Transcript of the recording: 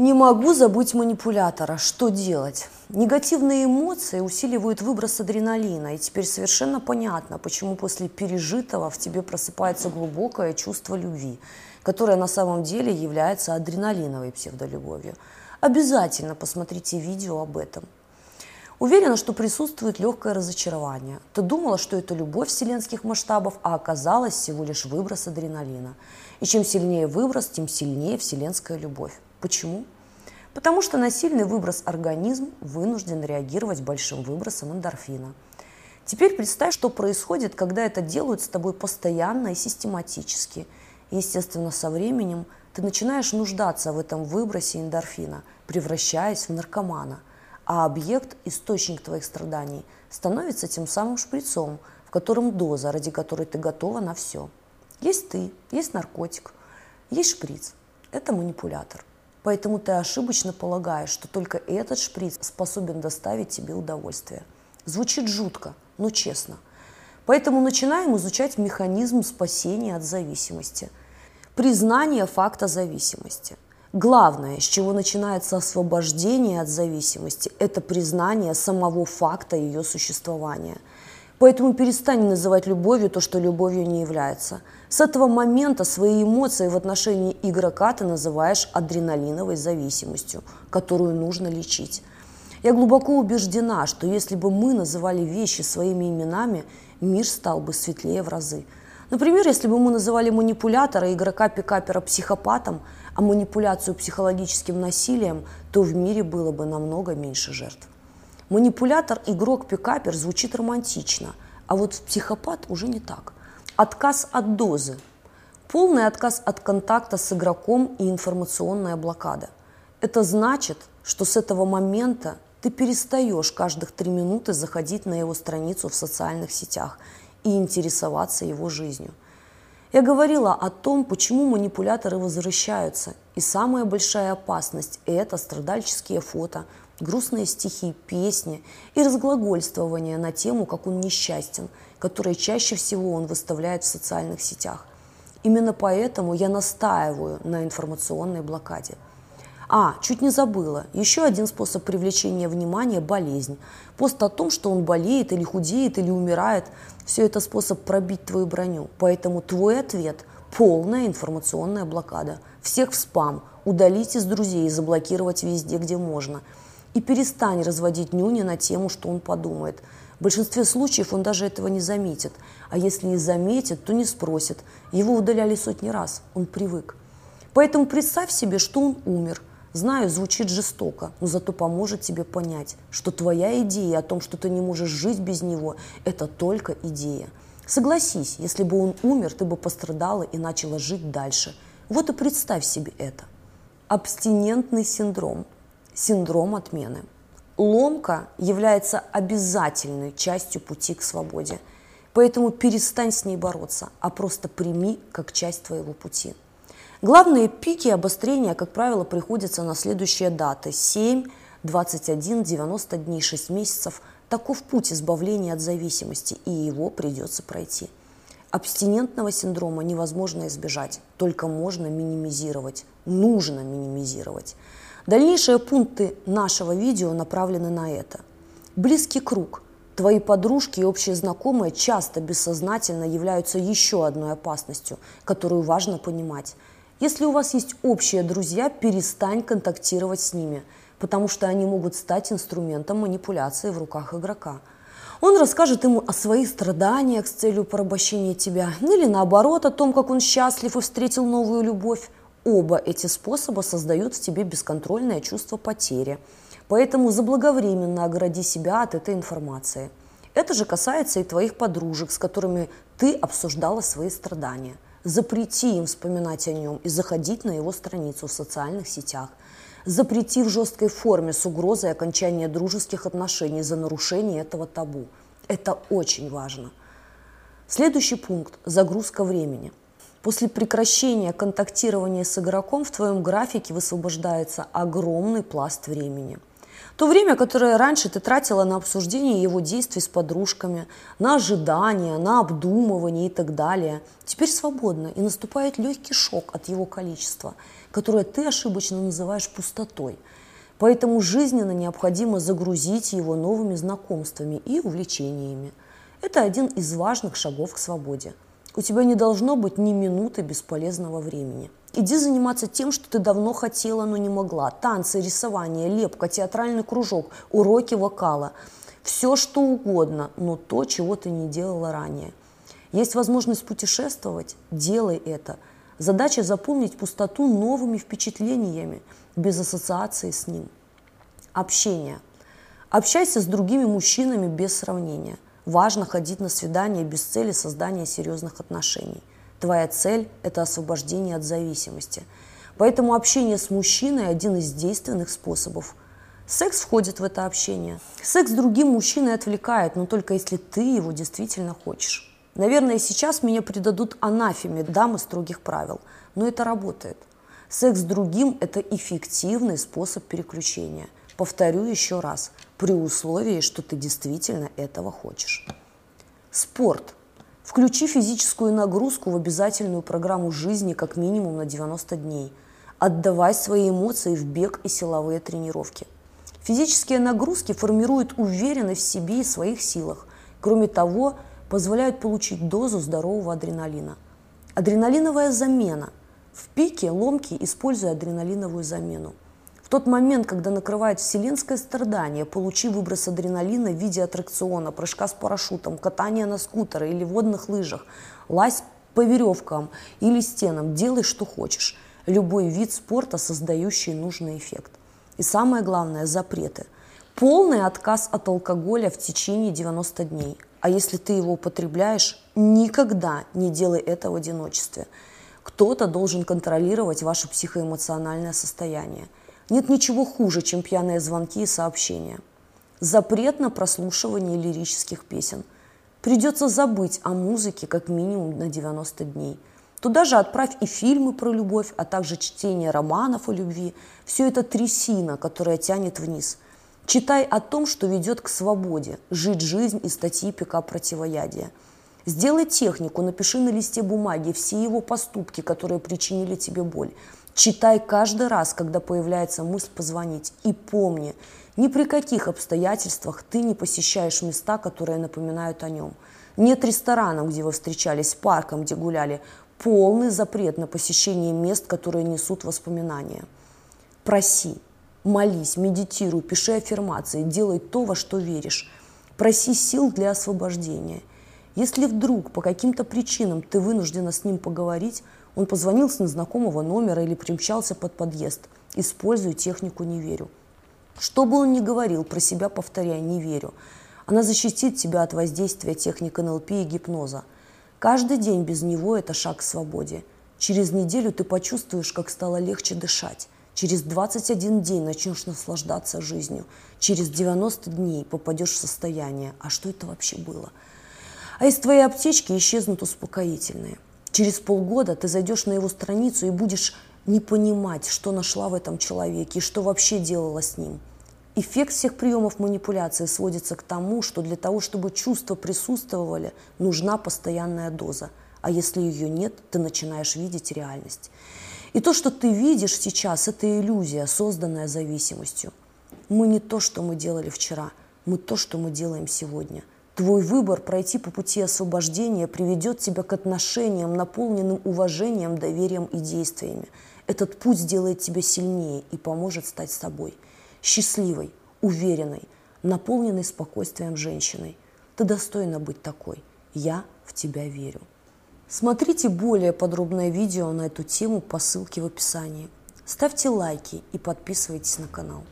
Не могу забыть манипулятора. Что делать? Негативные эмоции усиливают выброс адреналина, и теперь совершенно понятно, почему после пережитого в тебе просыпается глубокое чувство любви, которое на самом деле является адреналиновой псевдолюбовью. Обязательно посмотрите видео об этом. Уверена, что присутствует легкое разочарование. Ты думала, что это любовь вселенских масштабов, а оказалось всего лишь выброс адреналина. И чем сильнее выброс, тем сильнее вселенская любовь. Почему? Потому что на сильный выброс организм вынужден реагировать большим выбросом эндорфина. Теперь представь, что происходит, когда это делают с тобой постоянно и систематически. естественно, со временем ты начинаешь нуждаться в этом выбросе эндорфина, превращаясь в наркомана. А объект, источник твоих страданий, становится тем самым шприцом, в котором доза, ради которой ты готова на все. Есть ты, есть наркотик, есть шприц. Это манипулятор. Поэтому ты ошибочно полагаешь, что только этот шприц способен доставить тебе удовольствие. Звучит жутко, но честно. Поэтому начинаем изучать механизм спасения от зависимости. Признание факта зависимости. Главное, с чего начинается освобождение от зависимости, это признание самого факта ее существования – Поэтому перестань называть любовью то, что любовью не является. С этого момента свои эмоции в отношении игрока ты называешь адреналиновой зависимостью, которую нужно лечить. Я глубоко убеждена, что если бы мы называли вещи своими именами, мир стал бы светлее в разы. Например, если бы мы называли манипулятора, игрока-пикапера психопатом, а манипуляцию психологическим насилием, то в мире было бы намного меньше жертв. Манипулятор, игрок, пикапер звучит романтично, а вот психопат уже не так. Отказ от дозы, полный отказ от контакта с игроком и информационная блокада. Это значит, что с этого момента ты перестаешь каждых три минуты заходить на его страницу в социальных сетях и интересоваться его жизнью. Я говорила о том, почему манипуляторы возвращаются. И самая большая опасность – это страдальческие фото, грустные стихи, песни и разглагольствование на тему, как он несчастен, которые чаще всего он выставляет в социальных сетях. Именно поэтому я настаиваю на информационной блокаде. А, чуть не забыла. Еще один способ привлечения внимания – болезнь. Пост о том, что он болеет или худеет или умирает – все это способ пробить твою броню. Поэтому твой ответ – полная информационная блокада. Всех в спам, удалить из друзей и заблокировать везде, где можно – и перестань разводить нюни на тему, что он подумает. В большинстве случаев он даже этого не заметит. А если и заметит, то не спросит. Его удаляли сотни раз, он привык. Поэтому представь себе, что он умер. Знаю, звучит жестоко, но зато поможет тебе понять, что твоя идея о том, что ты не можешь жить без него, это только идея. Согласись, если бы он умер, ты бы пострадала и начала жить дальше. Вот и представь себе это. Абстинентный синдром – синдром отмены. Ломка является обязательной частью пути к свободе. Поэтому перестань с ней бороться, а просто прими как часть твоего пути. Главные пики обострения, как правило, приходятся на следующие даты – 7, 21, 90 дней, 6 месяцев. Таков путь избавления от зависимости, и его придется пройти. Абстинентного синдрома невозможно избежать, только можно минимизировать, нужно минимизировать. Дальнейшие пункты нашего видео направлены на это. Близкий круг. Твои подружки и общие знакомые часто бессознательно являются еще одной опасностью, которую важно понимать. Если у вас есть общие друзья, перестань контактировать с ними, потому что они могут стать инструментом манипуляции в руках игрока. Он расскажет ему о своих страданиях с целью порабощения тебя, или наоборот о том, как он счастлив и встретил новую любовь. Оба эти способа создают в тебе бесконтрольное чувство потери. Поэтому заблаговременно огради себя от этой информации. Это же касается и твоих подружек, с которыми ты обсуждала свои страдания. Запрети им вспоминать о нем и заходить на его страницу в социальных сетях. Запрети в жесткой форме с угрозой окончания дружеских отношений за нарушение этого табу. Это очень важно. Следующий пункт – загрузка времени – После прекращения контактирования с игроком в твоем графике высвобождается огромный пласт времени. То время, которое раньше ты тратила на обсуждение его действий с подружками, на ожидания, на обдумывание и так далее, теперь свободно, и наступает легкий шок от его количества, которое ты ошибочно называешь пустотой. Поэтому жизненно необходимо загрузить его новыми знакомствами и увлечениями. Это один из важных шагов к свободе. У тебя не должно быть ни минуты бесполезного времени – Иди заниматься тем, что ты давно хотела, но не могла. Танцы, рисование, лепка, театральный кружок, уроки вокала. Все что угодно, но то, чего ты не делала ранее. Есть возможность путешествовать? Делай это. Задача заполнить пустоту новыми впечатлениями, без ассоциации с ним. Общение. Общайся с другими мужчинами без сравнения. Важно ходить на свидания без цели создания серьезных отношений. Твоя цель – это освобождение от зависимости. Поэтому общение с мужчиной – один из действенных способов. Секс входит в это общение. Секс другим мужчиной отвлекает, но только если ты его действительно хочешь. Наверное, сейчас меня предадут анафеме дамы строгих правил, но это работает. Секс с другим – это эффективный способ переключения. Повторю еще раз, при условии, что ты действительно этого хочешь. Спорт – Включи физическую нагрузку в обязательную программу жизни как минимум на 90 дней. Отдавай свои эмоции в бег и силовые тренировки. Физические нагрузки формируют уверенность в себе и своих силах. Кроме того, позволяют получить дозу здорового адреналина. Адреналиновая замена. В пике ломки используя адреналиновую замену тот момент, когда накрывает вселенское страдание, получи выброс адреналина в виде аттракциона, прыжка с парашютом, катания на скутере или водных лыжах, лазь по веревкам или стенам, делай, что хочешь. Любой вид спорта, создающий нужный эффект. И самое главное – запреты. Полный отказ от алкоголя в течение 90 дней. А если ты его употребляешь, никогда не делай это в одиночестве. Кто-то должен контролировать ваше психоэмоциональное состояние – нет ничего хуже, чем пьяные звонки и сообщения. Запрет на прослушивание лирических песен. Придется забыть о музыке как минимум на 90 дней. Туда же отправь и фильмы про любовь, а также чтение романов о любви. Все это трясина, которая тянет вниз. Читай о том, что ведет к свободе, жить жизнь и статьи ПК противоядия. Сделай технику, напиши на листе бумаги все его поступки, которые причинили тебе боль. Читай каждый раз, когда появляется мысль позвонить. И помни, ни при каких обстоятельствах ты не посещаешь места, которые напоминают о нем. Нет ресторанов, где вы встречались, парком, где гуляли. Полный запрет на посещение мест, которые несут воспоминания. Проси, молись, медитируй, пиши аффирмации, делай то, во что веришь. Проси сил для освобождения. Если вдруг по каким-то причинам ты вынуждена с ним поговорить, он позвонил с незнакомого номера или примчался под подъезд. Использую технику «не верю». Что бы он ни говорил, про себя повторяй «не верю». Она защитит тебя от воздействия техник НЛП и гипноза. Каждый день без него – это шаг к свободе. Через неделю ты почувствуешь, как стало легче дышать. Через 21 день начнешь наслаждаться жизнью. Через 90 дней попадешь в состояние «а что это вообще было?». А из твоей аптечки исчезнут успокоительные – Через полгода ты зайдешь на его страницу и будешь не понимать, что нашла в этом человеке и что вообще делала с ним. Эффект всех приемов манипуляции сводится к тому, что для того, чтобы чувства присутствовали, нужна постоянная доза. А если ее нет, ты начинаешь видеть реальность. И то, что ты видишь сейчас, это иллюзия, созданная зависимостью. Мы не то, что мы делали вчера, мы то, что мы делаем сегодня – Твой выбор пройти по пути освобождения приведет тебя к отношениям, наполненным уважением, доверием и действиями. Этот путь сделает тебя сильнее и поможет стать собой. Счастливой, уверенной, наполненной спокойствием женщиной. Ты достойна быть такой. Я в тебя верю. Смотрите более подробное видео на эту тему по ссылке в описании. Ставьте лайки и подписывайтесь на канал.